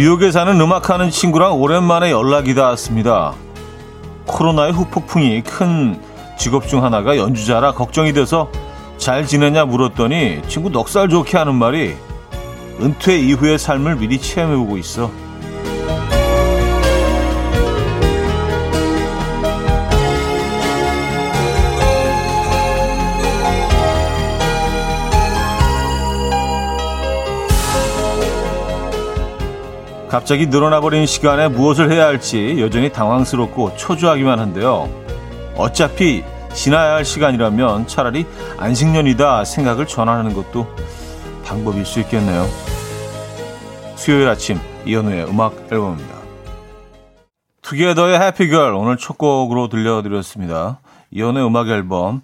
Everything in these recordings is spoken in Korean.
뉴욕에 사는 음악하는 친구랑 오랜만에 연락이 닿았습니다. 코로나의 후폭풍이 큰 직업 중 하나가 연주자라 걱정이 돼서 잘 지내냐 물었더니 친구 넉살 좋게 하는 말이 은퇴 이후의 삶을 미리 체험해보고 있어. 갑자기 늘어나 버린 시간에 무엇을 해야 할지 여전히 당황스럽고 초조하기만 한데요. 어차피 지나야 할 시간이라면 차라리 안식년이다 생각을 전환하는 것도 방법일 수 있겠네요. 수요일 아침 이현우의 음악 앨범입니다. 투게더의 해피걸 오늘 첫 곡으로 들려드렸습니다. 이현우의 음악 앨범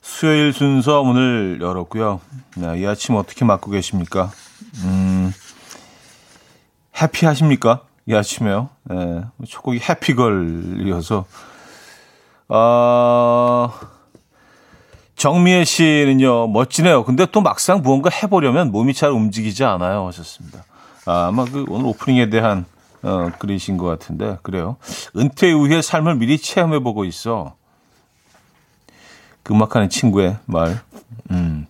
수요일 순서 문을 열었고요. 네, 이 아침 어떻게 맞고 계십니까? 음, 해피하십니까? 이 아침에요. 네, 첫 곡이 해피걸이어서 어, 정미애 씨는요, 멋지네요. 근데 또 막상 무언가 해보려면 몸이 잘 움직이지 않아요. 하셨습니다. 아, 아마 그 오늘 오프닝에 대한 어, 글이신 것 같은데, 그래요. 은퇴 이후의 삶을 미리 체험해보고 있어. 그 음악하는 친구의 말. 음.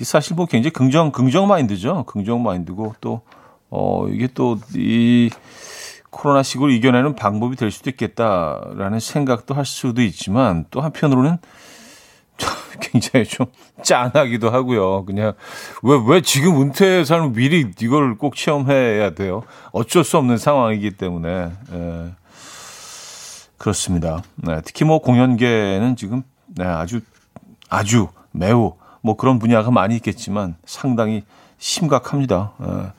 사실 뭐 굉장히 긍정, 긍정 마인드죠. 긍정 마인드고, 또, 어, 이게 또, 이, 코로나 시국을 이겨내는 방법이 될 수도 있겠다라는 생각도 할 수도 있지만 또 한편으로는 굉장히 좀 짠하기도 하고요. 그냥 왜, 왜 지금 은퇴 삶을 미리 이걸 꼭 체험해야 돼요? 어쩔 수 없는 상황이기 때문에. 예. 그렇습니다. 네, 특히 뭐 공연계는 지금 네, 아주 아주 매우 뭐 그런 분야가 많이 있겠지만 상당히 심각합니다. 예.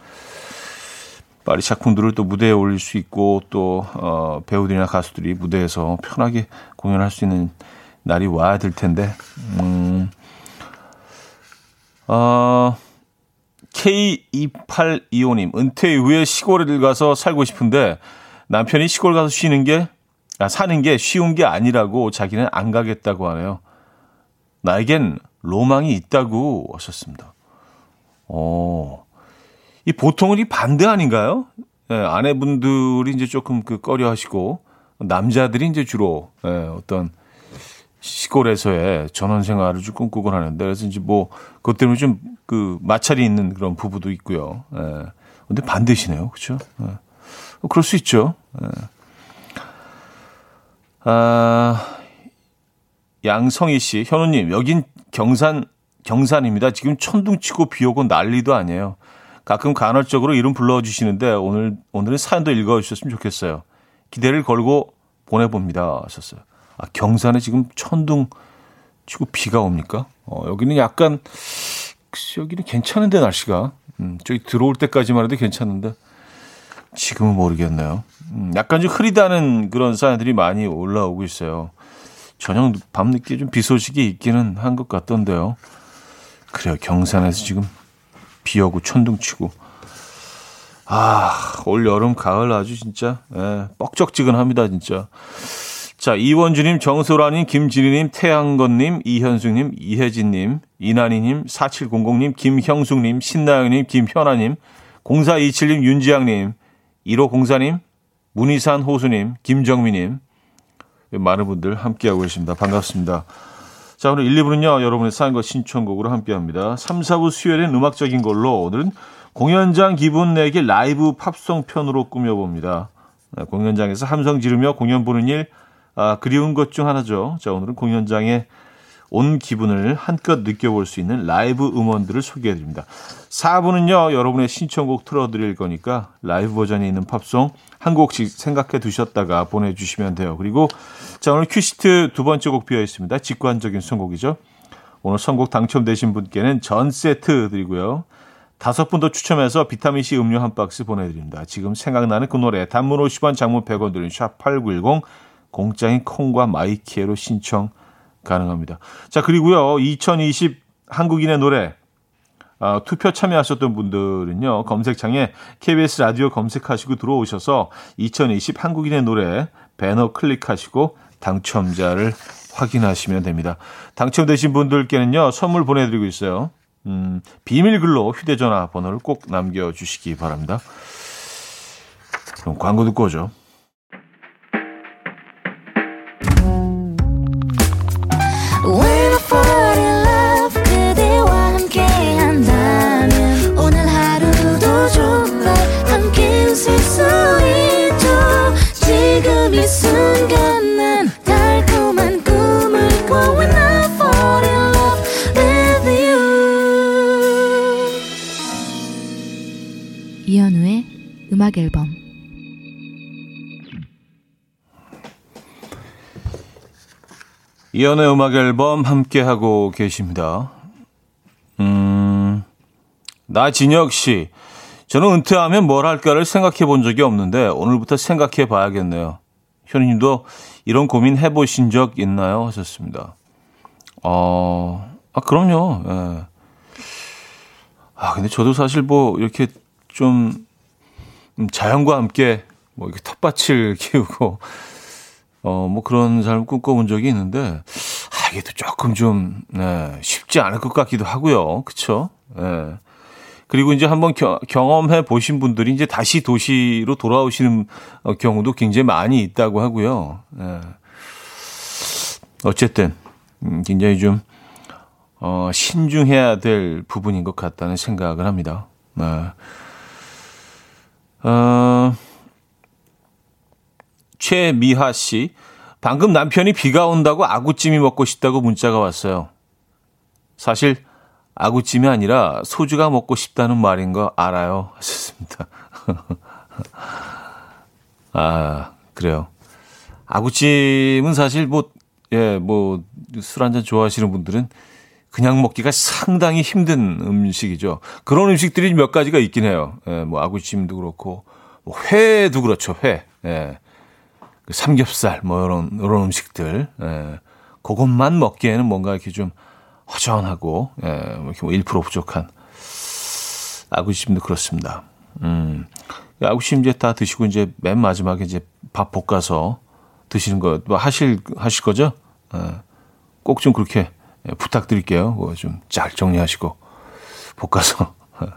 파리 작품들을 또 무대에 올릴 수 있고 또 어, 배우들이나 가수들이 무대에서 편하게 공연할 수 있는 날이 와야 될 텐데. 음. 어, K2825님, 은퇴 이후에 시골에 가서 살고 싶은데 남편이 시골 가서 쉬는 게, 아, 사는 게 쉬운 게 아니라고 자기는 안 가겠다고 하네요. 나에겐 로망이 있다고 하셨습니다. 어, 이 보통은 이 반대 아닌가요? 예, 아내분들이 이제 조금 그 꺼려 하시고, 남자들이 이제 주로, 예, 어떤 시골에서의 전원 생활을 좀 꿈꾸곤 하는데, 그래서 이제 뭐, 그것 때문에 좀 그 마찰이 있는 그런 부부도 있고요. 예. 근데 반대시네요. 그죠? 예. 뭐 그럴 수 있죠. 예. 아, 양성희 씨, 현우님, 여긴 경산, 경산입니다. 지금 천둥 치고 비 오고 난리도 아니에요. 가끔 간헐적으로 이름 불러주시는데 오늘, 오늘은 사연도 읽어주셨으면 좋겠어요. 기대를 걸고 보내봅니다. 하셨어요. 아, 경산에 지금 천둥 치고 비가 옵니까? 어, 여기는 약간, 여기는 괜찮은데, 날씨가. 음, 저기 들어올 때까지만 해도 괜찮은데, 지금은 모르겠네요. 음, 약간 좀 흐리다는 그런 사연들이 많이 올라오고 있어요. 저녁 밤늦게 좀 비 소식이 있기는 한 것 같던데요. 그래요. 경산에서 지금 비 오고 천둥 치고. 아, 올 여름, 가을 아주 진짜, 예, 뻑적지근합니다, 진짜. 자, 이원주님, 정소라님, 김지리님, 태양건님, 이현숙님, 이혜진님, 이난희님, 4700님, 김형숙님, 신나영님, 김현아님, 0427님, 윤지양님, 1504님, 문희산 호수님, 김정미님, 많은 분들 함께하고 계십니다. 반갑습니다. 자, 오늘 1, 2부는요, 여러분의 사연과 신청곡으로 함께 합니다. 3, 4부 수요일엔 음악적인 걸로 오늘은 공연장 기분 내기 라이브 팝송 편으로 꾸며봅니다. 네, 공연장에서 함성 지르며 공연 보는 일, 아, 그리운 것 중 하나죠. 자, 오늘은 공연장에 온 기분을 한껏 느껴볼 수 있는 라이브 음원들을 소개해 드립니다. 4부는요, 여러분의 신청곡 틀어드릴 거니까 라이브 버전이 있는 팝송 한 곡씩 생각해 두셨다가 보내주시면 돼요. 그리고 자, 오늘 큐시트 두 번째 곡 비어 있습니다. 직관적인 선곡이죠. 오늘 선곡 당첨되신 분께는 전 세트 드리고요. 다섯 분 더 추첨해서 비타민C 음료 한 박스 보내드립니다. 지금 생각나는 그 노래 단문 50원 장문 100원 드는 샵8910 공짜인 콩과 my K로 신청 가능합니다. 자, 그리고요. 2020 한국인의 노래 어, 투표 참여하셨던 분들은요. 검색창에 KBS 라디오 검색하시고 들어오셔서 2020 한국인의 노래 배너 클릭하시고 당첨자를 확인하시면 됩니다. 당첨되신 분들께는요. 선물 보내드리고 있어요. 음, 비밀글로 휴대전화 번호를 꼭 남겨주시기 바랍니다. 그럼 광고 듣고 오죠. 이연의 음악 앨범 함께 하고 계십니다. 음, 나진혁 씨. 저는 은퇴하면 뭘 할까를 생각해 본 적이 없는데 오늘부터 생각해 봐야겠네요. 현우님도 이런 고민 해보신 적 있나요? 하셨습니다. 어, 아, 그럼요. 예. 아, 근데 저도 사실 뭐 이렇게 좀 음, 자연과 함께 뭐 이렇게 텃밭을 키우고 어 뭐 그런 삶을 꿈꿔본 적이 있는데 아 이게 또 조금 좀 네, 쉽지 않을 것 같기도 하고요. 그렇죠? 네. 그리고 이제 한번 겨, 경험해 보신 분들이 이제 다시 도시로 돌아오시는 어, 경우도 굉장히 많이 있다고 하고요. 네. 어쨌든 음, 굉장히 좀 어, 신중해야 될 부분인 것 같다는 생각을 합니다. 네. 어, 최미하 씨. 방금 남편이 비가 온다고 아구찜이 먹고 싶다고 문자가 왔어요. 사실 아구찜이 아니라 소주가 먹고 싶다는 말인 거 알아요. 하셨습니다. 아, 그래요. 아구찜은 사실 뭐, 예, 뭐, 술 한잔 좋아하시는 분들은 그냥 먹기가 상당히 힘든 음식이죠. 그런 음식들이 몇 가지가 있긴 해요. 예, 뭐 아구찜도 그렇고 뭐 회도 그렇죠. 회. 예. 그 삼겹살 뭐 이런 이런 음식들. 예. 그것만 먹기에는 뭔가 이렇게 좀 허전하고 예, 뭐 이렇게 뭐1% 부족한 아구찜도 그렇습니다. 음. 아구찜 이제 다 드시고 이제 맨 마지막에 이제 밥 볶아서 드시는 거 뭐 하실 하실 거죠? 예. 꼭좀 그렇게 예, 부탁드릴게요. 좀잘 정리하시고 볶아서.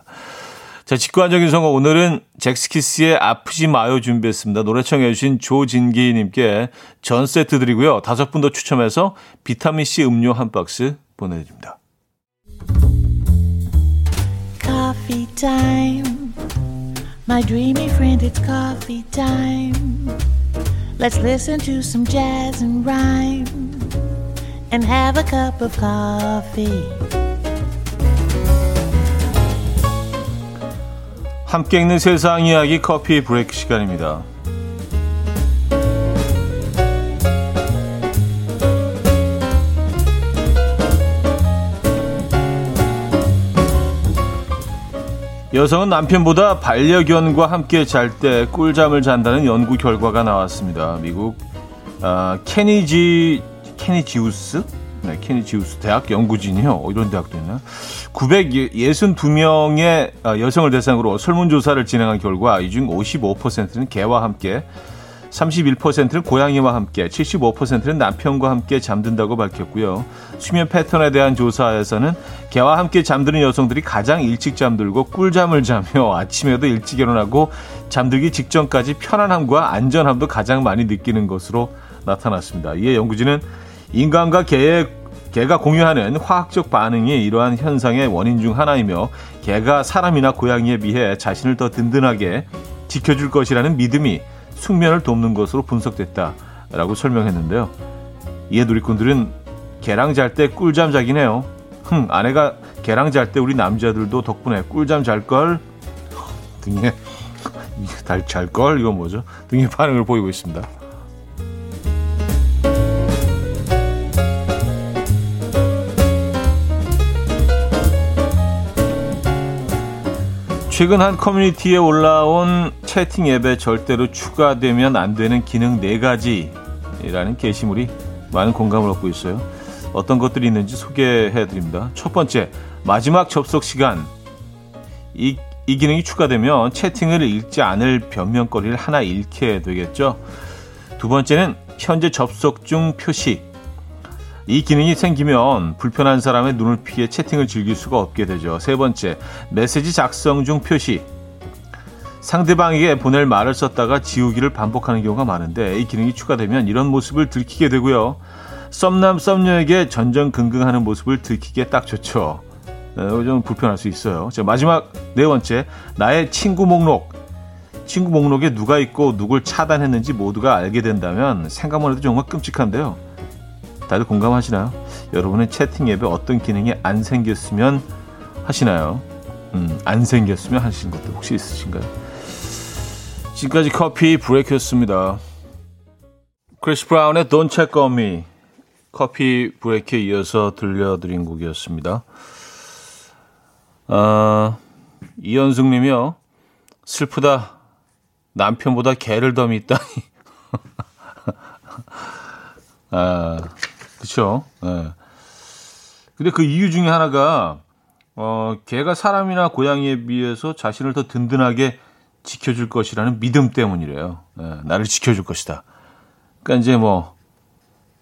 자, 직관적인 선거 오늘은 잭스키스의 아프지 마요 준비했습니다. 노래 청해 주신 조진기 님께 전 세트 드리고요. 다섯 분 더 추첨해서 비타민 C 음료 한 박스 보내 드립니다. Coffee time. My dreamy friend it's coffee time. Let's listen to some jazz and rhyme and have a cup of coffee. 함께 읽는 세상 이야기 커피 브레이크 시간입니다. 여성은 남편보다 반려견과 함께 잘 때 꿀잠을 잔다는 연구 결과가 나왔습니다. 미국 어, 케니지 케니지우스 네, 케니지우스 대학 연구진이요. 어, 이런 대학도 있나? 962명의 아, 여성을 대상으로 설문조사를 진행한 결과 이 중 55%는 개와 함께 31%는 고양이와 함께, 75%는 남편과 함께 잠든다고 밝혔고요. 수면 패턴에 대한 조사에서는 개와 함께 잠드는 여성들이 가장 일찍 잠들고 꿀잠을 자며 아침에도 일찍 일어나고 잠들기 직전까지 편안함과 안전함도 가장 많이 느끼는 것으로 나타났습니다. 이에 연구진은 인간과 개의 개가 공유하는 화학적 반응이 이러한 현상의 원인 중 하나이며 개가 사람이나 고양이에 비해 자신을 더 든든하게 지켜줄 것이라는 믿음이 숙면을 돕는 것으로 분석됐다라고 설명했는데요. 이에 누리꾼들은 개랑 잘 때 꿀잠 자긴 해요. 흥, 아내가 개랑 잘 때 우리 남자들도 덕분에 꿀잠 잘걸 등의 잘걸 이건 뭐죠? 등의 반응을 보이고 있습니다. 최근 한 커뮤니티에 올라온 채팅 앱에 절대로 추가되면 안 되는 기능 4가지라는 게시물이 많은 공감을 얻고 있어요. 어떤 것들이 있는지 소개해 드립니다. 첫 번째, 마지막 접속 시간. 이, 이 기능이 추가되면 채팅을 읽지 않을 변명거리를 하나 잃게 되겠죠. 두 번째는 현재 접속 중 표시. 이 기능이 생기면 불편한 사람의 눈을 피해 채팅을 즐길 수가 없게 되죠. 세 번째, 메시지 작성 중 표시. 상대방에게 보낼 말을 썼다가 지우기를 반복하는 경우가 많은데 이 기능이 추가되면 이런 모습을 들키게 되고요. 썸남 썸녀에게 전전긍긍하는 모습을 들키기에 딱 좋죠. 네, 좀 불편할 수 있어요. 자, 마지막 네 번째, 나의 친구 목록. 친구 목록에 누가 있고 누굴 차단했는지 모두가 알게 된다면 생각만 해도 정말 끔찍한데요. 다들 공감하시나요? 여러분의 채팅 앱에 어떤 기능이 안 생겼으면 하시나요? 음, 안 생겼으면 하시는 것도 혹시 있으신가요? 지금까지 커피 브레이크였습니다. 크리스 브라운의 Don't Check On Me 커피 브레이크에 이어서 들려드린 곡이었습니다. 아, 이현숙 님이요. 슬프다. 남편보다 개를 더 믿다니. 아, 그쵸. 예. 근데 그 이유 중에 하나가, 어, 개가 사람이나 고양이에 비해서 자신을 더 든든하게 지켜줄 것이라는 믿음 때문이래요. 예, 나를 지켜줄 것이다. 그러니까 이제 뭐,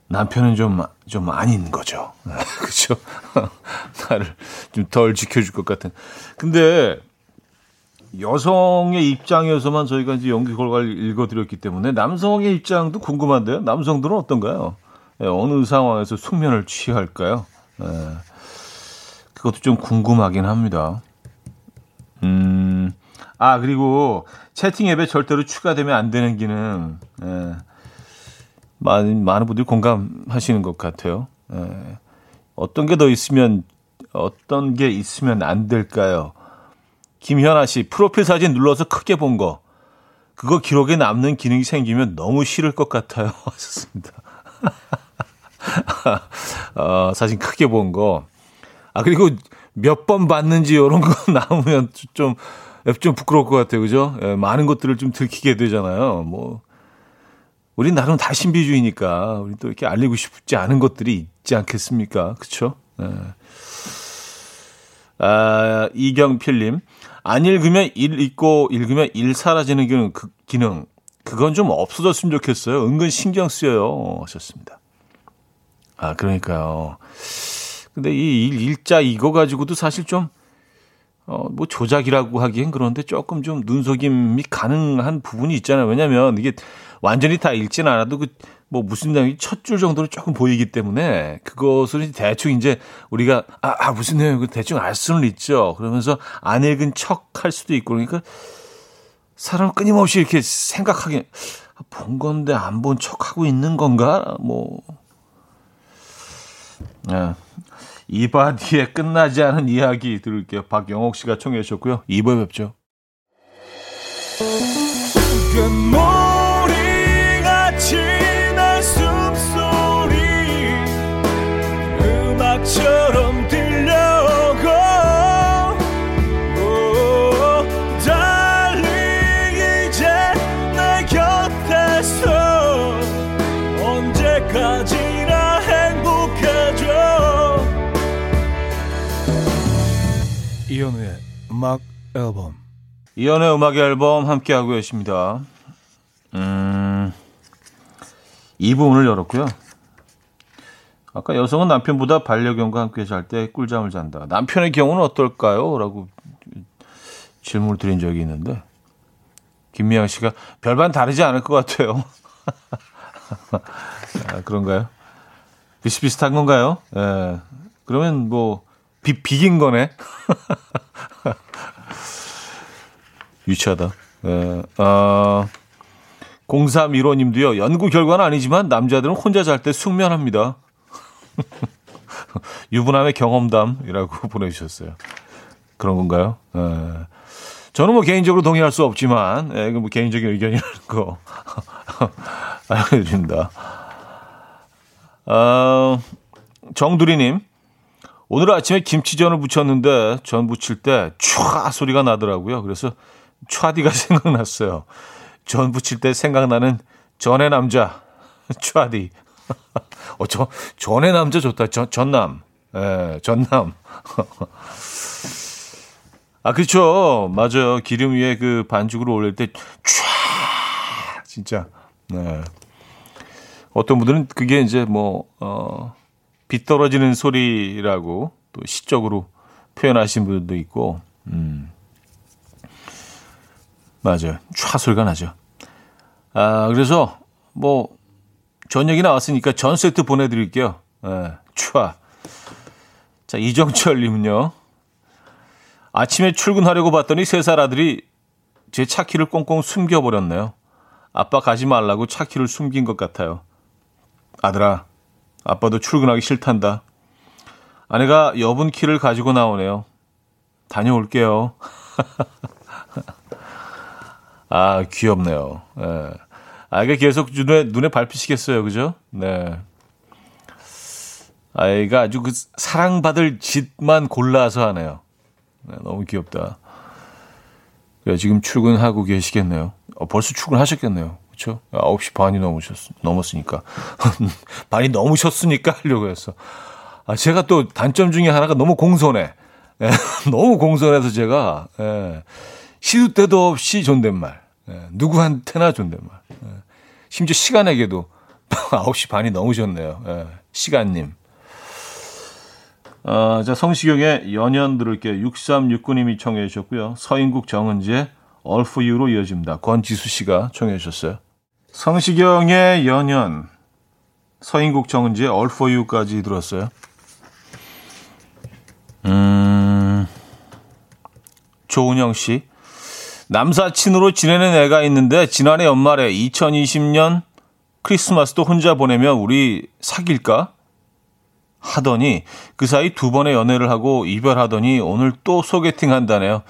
남편은 좀, 좀 아닌 거죠. 그죠? 나를 좀 덜 지켜줄 것 같은. 근데 여성의 입장에서만 저희가 이제 연기 결과를 읽어드렸기 때문에 남성의 입장도 궁금한데요. 남성들은 어떤가요? 네, 어느 상황에서 숙면을 취할까요? 네, 그것도 좀 궁금하긴 합니다. 음, 아, 그리고 채팅 앱에 절대로 추가되면 안 되는 기능. 네, 많은, 많은 분들이 공감하시는 것 같아요. 네, 어떤 게 더 있으면, 어떤 게 있으면 안 될까요? 김현아 씨, 프로필 사진 눌러서 크게 본 거. 그거 기록에 남는 기능이 생기면 너무 싫을 것 같아요. 하셨습니다. 어, 사진 크게 본 거. 아, 그리고 몇 번 봤는지 이런 거 나오면 좀, 좀 부끄러울 것 같아요. 그죠? 예, 많은 것들을 좀 들키게 되잖아요. 뭐, 우린 나름 다 신비주의니까, 우리 또 이렇게 알리고 싶지 않은 것들이 있지 않겠습니까? 그쵸? 예. 아, 이경필님. 안 읽으면 일 읽고 읽으면 일 사라지는 기능, 그 기능. 그건 좀 없어졌으면 좋겠어요. 은근 신경 쓰여요. 하셨습니다. 아, 그러니까요. 근데 이 일, 일자 이거 가지고도 사실 좀, 어, 뭐 조작이라고 하기엔 그런데 조금 좀 눈속임이 가능한 부분이 있잖아요. 왜냐면 이게 완전히 다 읽진 않아도 그, 뭐 무슨 내용이 첫 줄 정도로 조금 보이기 때문에 그것을 대충 이제 우리가 아, 아 무슨 내용 대충 알 수는 있죠. 그러면서 안 읽은 척 할 수도 있고 그러니까 사람 끊임없이 이렇게 생각하게 본 건데 안 본 척 하고 있는 건가? 뭐 네. 이바디에 끝나지 않은 이야기 들을게요. 박영옥 씨가 청해 주셨고요. 2부에 뵙죠. 앨범 이현우의 음악 앨범 함께 하고 계십니다. 음, 2부 문을 열었고요. 아까 여성은 남편보다 반려견과 함께 잘 때 꿀잠을 잔다. 남편의 경우는 어떨까요? 라고 질문을 드린 적이 있는데 김미양 씨가 별반 다르지 않을 것 같아요. 아, 그런가요? 비슷비슷한 건가요? 예. 그러면 뭐 비, 비긴 거네. 유치하다. 예. 어, 0315님도요, 연구 결과는 아니지만 남자들은 혼자 잘 때 숙면합니다. 유부남의 경험담이라고 보내주셨어요. 그런 건가요? 예. 저는 뭐 개인적으로 동의할 수 없지만, 예, 뭐 개인적인 의견이라는 거 알려드립니다. 어, 정두리님, 오늘 아침에 김치전을 부쳤는데 전 부칠 때 촤 소리가 나더라고요. 그래서 촤디가 생각났어요. 전 부칠 때 생각나는 전의 남자 촤디. 어, 저, 전의 남자 좋다. 전, 전남. 예, 전남. 아, 그렇죠. 맞아요. 기름 위에 그 반죽으로 올릴 때, 촤! 진짜. 네. 어떤 분들은 그게 이제 뭐, 어, 비 떨어지는 소리라고 또 시적으로 표현하신 분도 있고, 음. 맞아요. 촤 소리가 나죠. 아, 그래서 뭐 저녁이 나왔으니까 전 세트 보내드릴게요. 예, 촤. 자, 이정철님은요. 아침에 출근하려고 봤더니 세 살 아들이 제 차키를 꽁꽁 숨겨버렸네요. 아빠 가지 말라고 차키를 숨긴 것 같아요. 아들아, 아빠도 출근하기 싫단다. 아내가 여분 키를 가지고 나오네요. 다녀올게요. 아, 귀엽네요. 예. 아이가 계속 눈에, 눈에 밟히시겠어요. 그죠? 네. 아이가 아주 그 사랑받을 짓만 골라서 하네요. 네, 너무 귀엽다. 그래, 지금 출근하고 계시겠네요. 어, 벌써 출근하셨겠네요. 그렇죠? 9시 반이 넘으셨, 넘었으니까. 반이 넘으셨으니까 하려고 했어. 아, 제가 또 단점 중에 하나가 너무 공손해. 예, 너무 공손해서 제가, 예, 시도 때도 없이 존댓말. 예, 누구한테나 존댓말. 예, 심지어 시간에게도 9시 반이 넘으셨네요. 예, 시간님. 어, 자, 성시경의 연연 들을게요. 6369님이 청해 주셨고요. 서인국 정은지의 All For You로 이어집니다. 권지수 씨가 청해 주셨어요. 성시경의 연연, 서인국 정은지의 All For You까지 들었어요. 음, 조은영 씨. 남사친으로 지내는 애가 있는데 지난해 연말에 2020년 크리스마스도 혼자 보내면 우리 사귈까? 하더니 그 사이 두 번의 연애를 하고 이별하더니 오늘 또 소개팅 한다네요.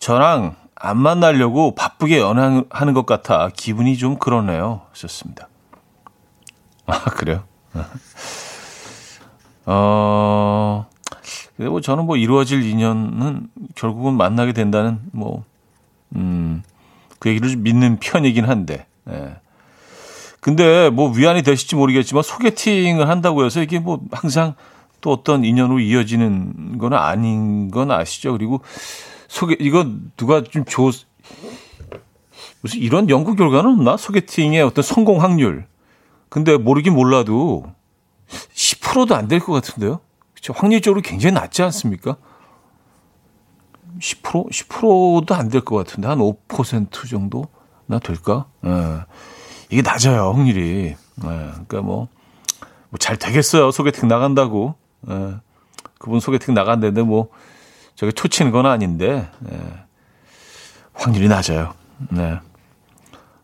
저랑 안 만나려고 바쁘게 연애하는 것 같아 기분이 좀 그러네요. 하셨습니다. 아, 그래요? 어, 근데 뭐 저는 뭐 이루어질 인연은 결국은 만나게 된다는 뭐, 음, 그 얘기를 믿는 편이긴 한데, 예. 근데 뭐 위안이 되실지 모르겠지만 소개팅을 한다고 해서 이게 뭐 항상 또 어떤 인연으로 이어지는 건 아닌 건 아시죠? 그리고 소개, 이거 누가 좀 조, 무슨 이런 연구 결과는 없나? 소개팅의 어떤 성공 확률. 근데 모르긴 몰라도 10%도 안 될 것 같은데요? 그쵸? 확률적으로 굉장히 낮지 않습니까? 10%? 10%도 안 될 것 같은데, 한 5% 정도나 될까? 예. 이게 낮아요, 확률이. 예. 그러니까 뭐, 뭐잘 되겠어요. 소개팅 나간다고. 예. 그분 소개팅 나간다는데 뭐, 저게 초치는 건 아닌데, 예. 확률이 낮아요. 네.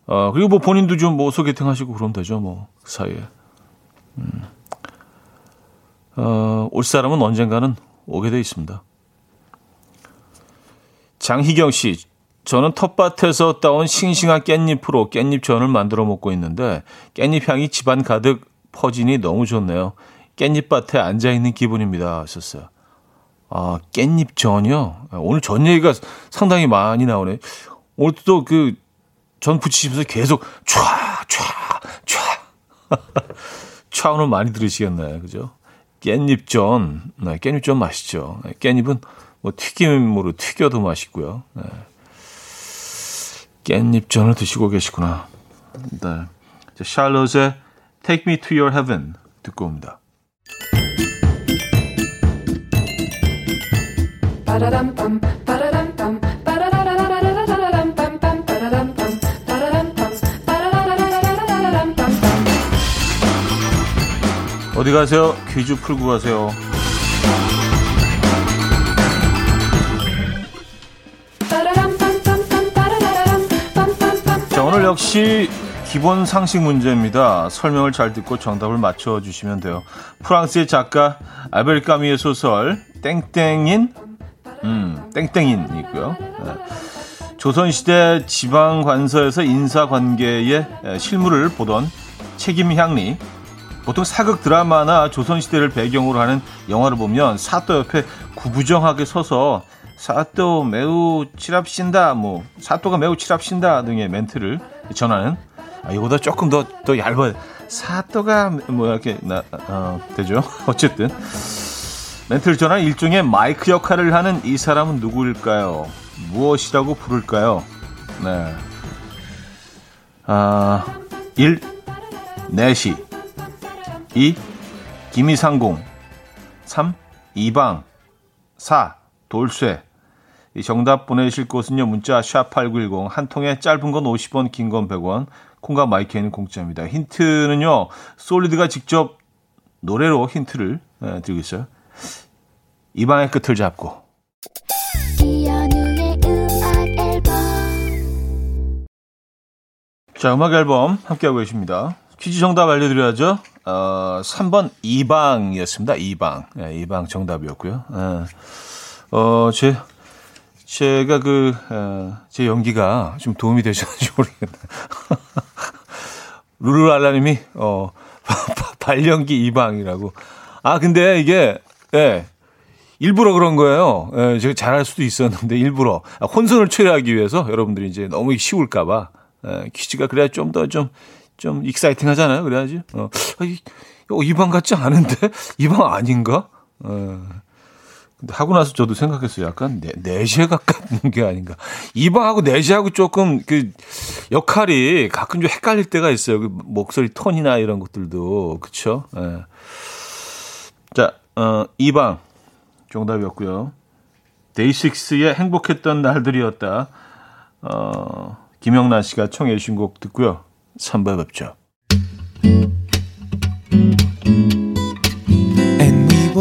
어, 그리고 뭐 본인도 좀 뭐 소개팅 하시고 그러면 되죠, 뭐, 그 사이에. 음. 어, 올 사람은 언젠가는 오게 돼 있습니다. 장희경 씨, 저는 텃밭에서 따온 싱싱한 깻잎으로 깻잎전을 만들어 먹고 있는데 깻잎 향이 집안 가득 퍼지니 너무 좋네요. 깻잎밭에 앉아 있는 기분입니다. 하셨어요. 아, 깻잎전이요? 오늘 전 얘기가 상당히 많이 나오네. 오늘 또 그 전 부치시면서 계속 촤, 촤, 촤. 촤 오늘 많이 들으시겠네요. 그죠? 깻잎전. 네, 깻잎전 맛있죠. 깻잎은 뭐 튀김으로 튀겨도 맛있고요. 네. 깻잎전을 드시고 계시구나. 네. 샬롯의 Take Me to Your Heaven 듣고 옵니다. 어디 가세요? 퀴즈 풀고 가세요. 역시 기본 상식 문제입니다. 설명을 잘 듣고 정답을 맞춰주시면 돼요. 프랑스의 작가 아벨 까미의 소설 땡땡인 음, 땡땡인이고요. 네. 조선시대 지방관서에서 인사관계의 실무를 보던 책임향리 보통 사극 드라마나 조선시대를 배경으로 하는 영화를 보면 사또 옆에 구부정하게 서서 사또 매우 칠합신다, 뭐 사또가 매우 칠합신다 등의 멘트를 전하는 아, 이거보다 조금 더 더 얇아요. 사또가 뭐 이렇게 나, 어, 되죠. 어쨌든 멘트를 전하는 일종의 마이크 역할을 하는 이 사람은 누구일까요? 무엇이라고 부를까요? 네. 아, 1. 내시 2. 김이상공 3. 이방 4. 돌쇠 이 정답 보내실 곳은요. 문자 샵8910 한 통에 짧은 건 50원 긴 건 100원 콩과 마이크는 공짜입니다. 힌트는요. 솔리드가 직접 노래로 힌트를 네, 드리고 있어요. 이방의 끝을 잡고 자, 음악 앨범 함께하고 계십니다. 퀴즈 정답 알려드려야죠. 어, 3번 이방이었습니다. 이방. 네, 이방 정답이었고요. 네. 어, 제, 제가 그, 어, 제 연기가 좀 도움이 되셨는지 모르겠네. 루루알라님이, 어, 발연기 이방이라고. 아, 근데 이게, 예, 네, 일부러 그런 거예요. 예, 제가 잘할 수도 있었는데, 일부러. 아, 혼선을 초래하기 위해서 여러분들이 이제 너무 쉬울까봐. 예, 퀴즈가 그래야 좀 더 좀, 좀 exciting 하잖아요. 그래야지. 어, 아, 이, 어, 이방 같지 않은데? 이방 아닌가? 어. 근데 하고 나서 저도 생각했어요. 약간 내, 내시에 가까운 게 아닌가. 이방하고 내시하고 조금 그 역할이 가끔 좀 헷갈릴 때가 있어요. 그 목소리 톤이나 이런 것들도. 그쵸? 예. 자, 어, 이방. 정답이었고요. 데이식스의 행복했던 날들이었다. 어, 김영란 씨가 청해 주신 곡 듣고요. 3부 뵙죠.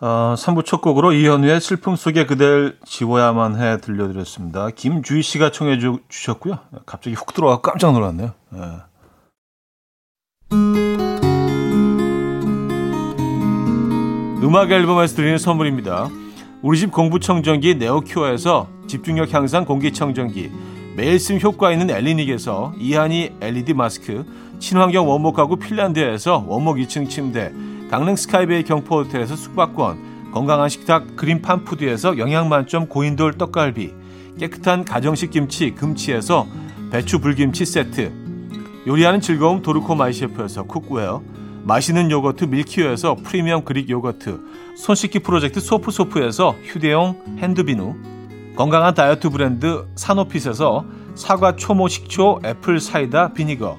어, 3부 첫 곡으로 이현우의 슬픔 속에 그댈 지워야만 해 들려드렸습니다. 김주희 씨가 청해 주, 셨고요 갑자기 훅 들어와 깜짝 놀랐네요. 네. 음악 앨범에서 드리는 선물입니다. 우리 집 공부청정기 네오큐어에서 집중력 향상 공기청정기 매일 쓴 효과 있는 엘리닉에서 이하니 LED 마스크 친환경 원목 가구 핀란드에서 원목 2층 침대 강릉 스카이베이 경포 호텔에서 숙박권, 건강한 식탁 그린 팜푸드에서 영양만점 고인돌 떡갈비, 깨끗한 가정식 김치 금치에서 배추 불김치 세트, 요리하는 즐거움 도르코 마이셰프에서 cookware, 맛있는 요거트 밀키오에서 프리미엄 Greek 요거트, 손 씻기 프로젝트 소프소프에서 휴대용 핸드비누, 건강한 다이어트 브랜드 사노핏에서 사과 초모 식초 apple cider vinegar,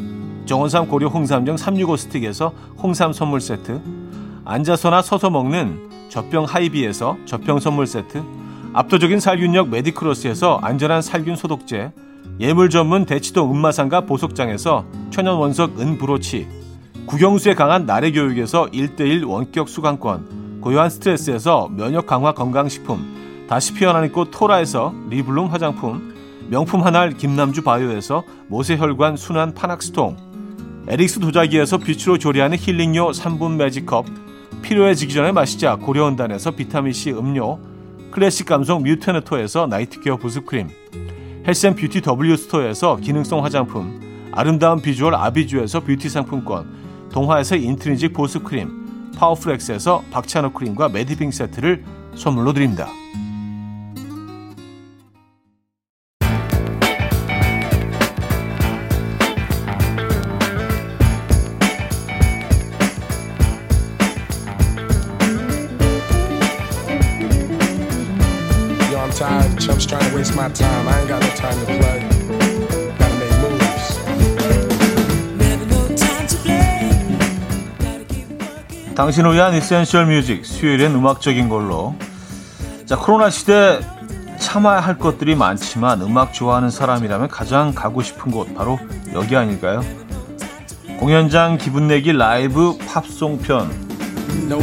정원삼 고려 홍삼정 365 스틱에서 홍삼 선물 세트 앉아서나 서서 먹는 젖병 하이비에서 젖병 선물 세트 압도적인 살균력 메디크로스에서 안전한 살균 소독제 예물 전문 대치도 은마상가 보석장에서 천연 원석 은 브로치 국영수에 강한 나래 교육에서 1대1 원격 수강권 고요한 스트레스에서 면역 강화 건강식품 다시 피어나는 꽃 토라에서 리블룸 화장품 명품 한알 김남주 바이오에서 모세혈관 순환 파낙스통 에릭스 도자기에서 빛으로 조리하는 힐링요 3분 매직컵, 필요해지기 전에 마시자 고려원단에서 비타민C 음료, 클래식 감성 뮤테너토에서 night care 보습크림, 헬센 뷰티 W 스토어에서 기능성 화장품, 아름다운 비주얼 아비주에서 뷰티 상품권, 동화에서 intrinsic 보습크림, 파워프렉스에서 박찬호 크림과 매디핑 세트를 선물로 드립니다. Waste my time. I ain't got no time to play. Gotta make moves. 당신을 위한 이센셜 뮤직 수요일엔 음악적인 걸로 자 코로나 시대 참아야 할 것들이 많지만 음악 좋아하는 사람이라면 가장 가고 싶은 곳 바로 여기 아닐까요? 공연장 기분 내기 라이브 팝송 편 no,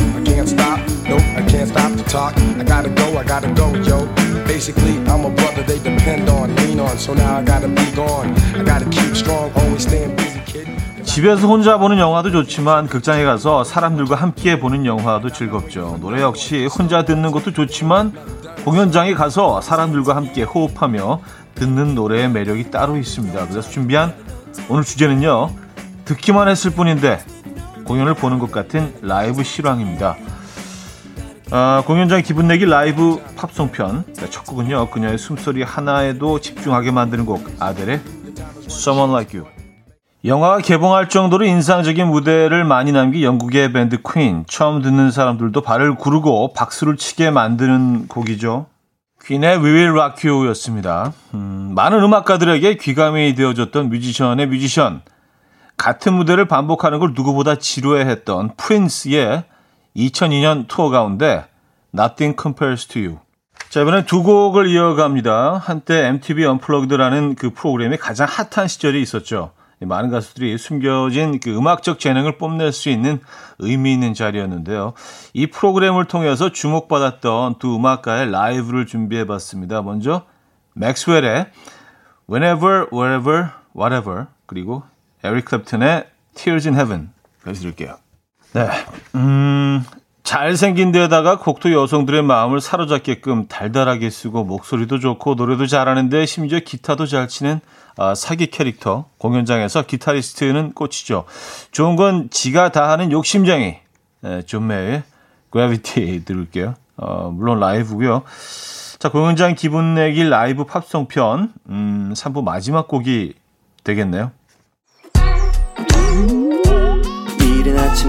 Nope, I can't stop to talk. I gotta go, I gotta go, yo. Basically, I'm a brother they depend on, lean on. So now I gotta be gone. I gotta keep strong, always staying busy, kid. 집에서 혼자 보는 영화도 좋지만 극장에 가서 사람들과 함께 보는 영화도 즐겁죠. 노래 역시 혼자 듣는 것도 좋지만 공연장에 가서 사람들과 함께 호흡하며 듣는 노래의 매력이 따로 있습니다. 그래서 준비한 오늘 주제는요. 듣기만 했을 뿐인데 공연을 보는 것 같은 라이브 실황입니다. 아, 공연장 기분 내기 라이브 팝송편 첫 곡은요. 그녀의 숨소리 하나에도 집중하게 만드는 곡 아델의 Someone Like You 영화가 개봉할 정도로 인상적인 무대를 많이 남긴 영국의 밴드 퀸 처음 듣는 사람들도 발을 구르고 박수를 치게 만드는 곡이죠. 퀸의 We Will Rock You였습니다. 음, 많은 음악가들에게 귀감이 되어줬던 뮤지션의 뮤지션 같은 무대를 반복하는 걸 누구보다 지루해했던 프린스의 2002년 투어 가운데 Nothing Compares to You. 자, 이번엔 두 곡을 이어갑니다. 한때 MTV 언플러그드라는 그 프로그램이 가장 핫한 시절이 있었죠. 많은 가수들이 숨겨진 그 음악적 재능을 뽐낼 수 있는 의미 있는 자리였는데요. 이 프로그램을 통해서 주목받았던 두 음악가의 라이브를 준비해 봤습니다. 먼저 맥스웰의 Whenever, Wherever, Whatever 그리고 에릭 클랩튼의 Tears in Heaven 보여드릴게요. 네, 음, 잘생긴 데다가 곡도 여성들의 마음을 사로잡게끔 달달하게 쓰고 목소리도 좋고 노래도 잘하는데 심지어 기타도 잘 치는 아, 사기 캐릭터 공연장에서 기타리스트는 꽂히죠. 좋은 건 지가 다 하는 욕심쟁이 네, 존 메이어의 Gravity 들을게요. 어, 물론 라이브고요. 자 공연장 기분 내기 라이브 팝송 편 음, 3부 마지막 곡이 되겠네요.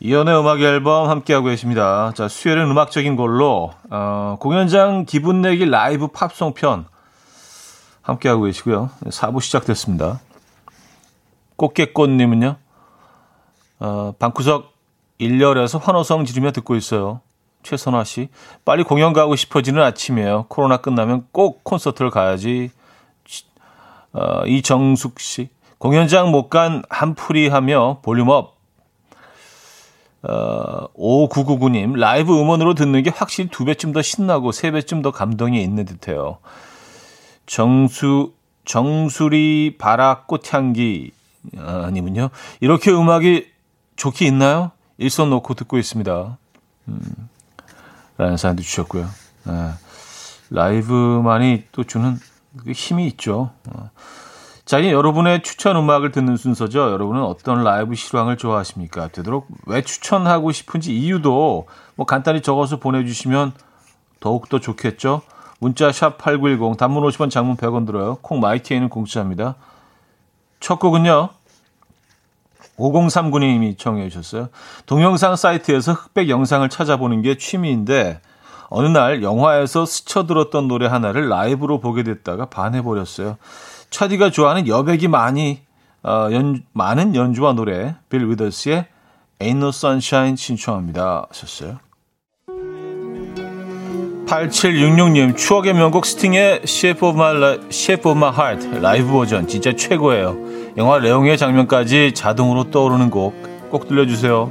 이연의 음악 앨범 함께하고 계십니다. 자, 수요일은 음악적인 걸로, 어, 공연장 기분 내기 라이브 팝송 편 함께하고 계시고요. 4부 시작됐습니다. 꽃게꽃님은요, 어, 방구석 일렬에서 환호성 지르며 듣고 있어요. 최선화 씨. 빨리 공연 가고 싶어지는 아침이에요. 코로나 끝나면 꼭 콘서트를 가야지. 어, 이정숙 씨. 공연장 못 간 한풀이 하며 볼륨업. 어, 5999님. 라이브 음원으로 듣는 게 확실히 두 배쯤 더 신나고 세 배쯤 더 감동이 있는 듯해요. 정수, 정수리 바라 꽃향기. 아니면요. 이렇게 음악이 좋게 있나요? 일선 놓고 듣고 있습니다. 음, 라는 사연도 주셨고요. 네. 라이브만이 또 주는 그 힘이 있죠. 어. 자, 이제 여러분의 추천 음악을 듣는 순서죠. 여러분은 어떤 라이브 실황을 좋아하십니까? 되도록 왜 추천하고 싶은지 이유도 뭐 간단히 적어서 보내주시면 더욱더 좋겠죠. 문자 샵 8910 단문 50원 장문 100원 들어요. 콩 마이티에는 공짜입니다. 첫 곡은요. 5039님이 청해 주셨어요. 동영상 사이트에서 흑백 영상을 찾아보는 게 취미인데 어느 날 영화에서 스쳐들었던 노래 하나를 라이브로 보게 됐다가 반해버렸어요. 차디가 좋아하는 여백이 많이 어, 연, 많은 연주와 노래 빌 위더스의 Ain't No Sunshine 신청합니다. 하셨어요. 8766님 추억의 명곡 스팅의 Shape of My, Shape of My Heart 라이브 버전 진짜 최고예요. 영화 레옹의 장면까지 자동으로 떠오르는 곡 꼭 들려주세요.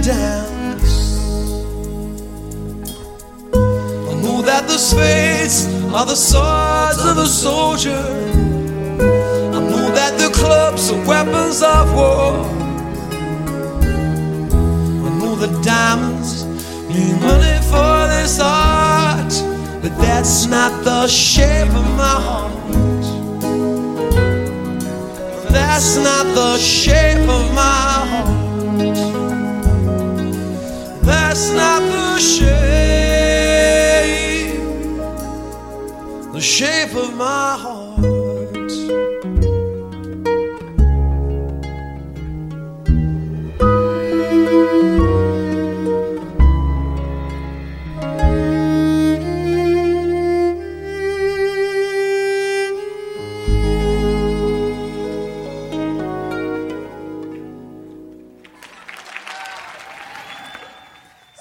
Dance. I know that the spades are the swords of the soldier. I know that the clubs are weapons of war. I know the diamonds mean money for this art, but that's not the shape of my heart. That's not the shape of my heart. That's not the shape, the shape of my heart.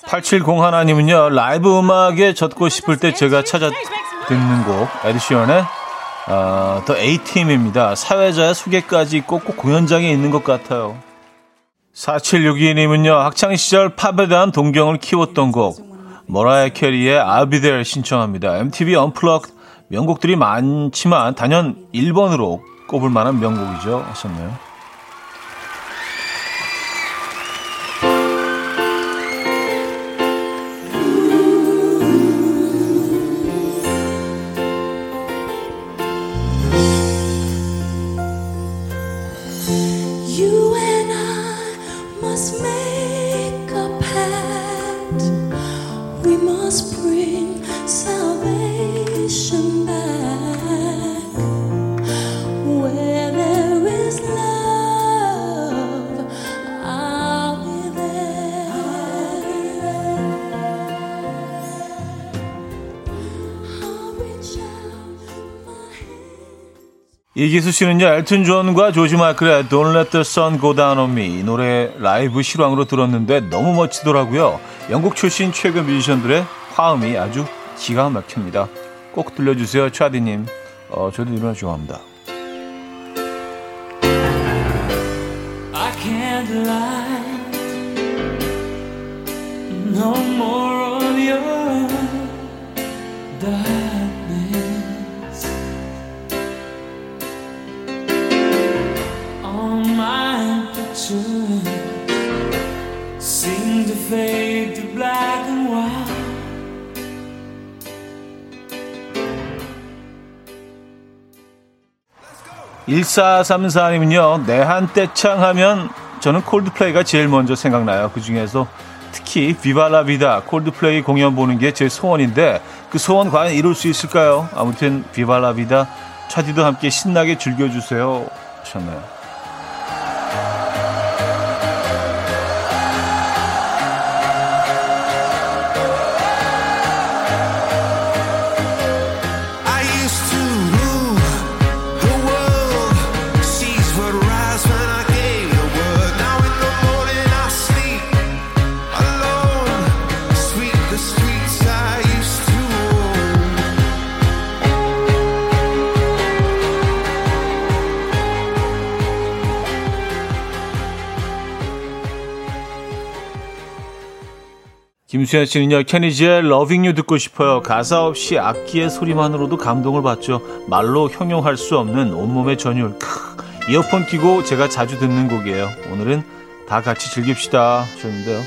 팔칠공 하나님은요 라이브 음악에 젖고 싶을 때 제가 찾아 듣는 곡 에드 시런의 어, 더 A팀입니다. 사회자의 소개까지 꼭꼭 공연장에 있는 것 같아요. 4762님은요 학창시절 팝에 대한 동경을 키웠던 곡 머라이어 캐리의 There 신청합니다. MTV Unplugged 명곡들이 많지만 단연 1번으로 꼽을 만한 명곡이죠 하셨네요. 이기수 씨는요, 엘튼 존과 조지 마이클의 Don't Let the Sun Go Down on Me 이 노래 라이브 실황으로 들었는데 너무 멋지더라고요. 영국 출신 최고 뮤지션들의 화음이 아주 기가 막힙니다. 꼭 들려주세요, 차디님. 어, 저도 이 노래 좋아합니다. No more of your darkness fade to black and white 1434님은요, 내한 떼창 하면 저는 콜드플레이가 제일 먼저 생각나요. 그 중에서 특히 비발라비다 콜드플레이 공연 보는 게 제 소원인데 그 소원 과연 이룰 수 있을까요? 아무튼 비발라비다 차디도 함께 신나게 즐겨주세요. 하셨나요? 김수현 씨는요, 케니지의 Loving You 듣고 싶어요. 가사 없이 악기의 소리만으로도 감동을 받죠. 말로 형용할 수 없는 온몸의 전율. 크, 이어폰 끼고 제가 자주 듣는 곡이에요. 오늘은 다 같이 즐깁시다. 하셨는데요.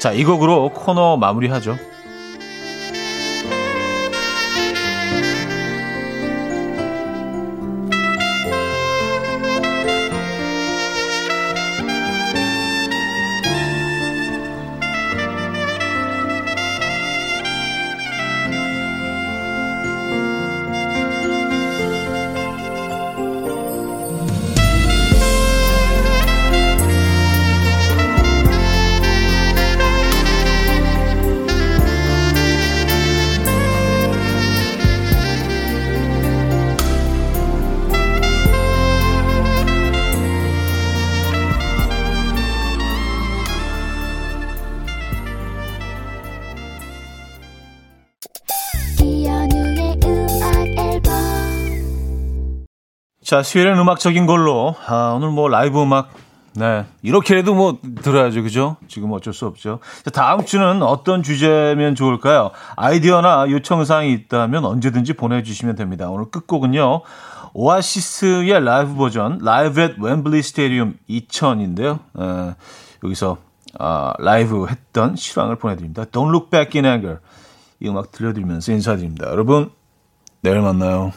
자, 이 곡으로 코너 마무리하죠. 자, 수요일은 음악적인 걸로. 아, 오늘 뭐 라이브 음악 네. 이렇게라도 뭐 들어야죠. 그죠? 지금 어쩔 수 없죠. 자, 다음 주는 어떤 주제면 좋을까요? 아이디어나 요청사항이 있다면 언제든지 보내주시면 됩니다. 오늘 끝곡은요. 오아시스의 라이브 버전, Live at Wembley Stadium 2000인데요. 에, 여기서 아, 라이브 했던 실황을 보내드립니다. Don't look back in anger. 이 음악 들려드리면서 인사드립니다. 여러분, 내일 만나요.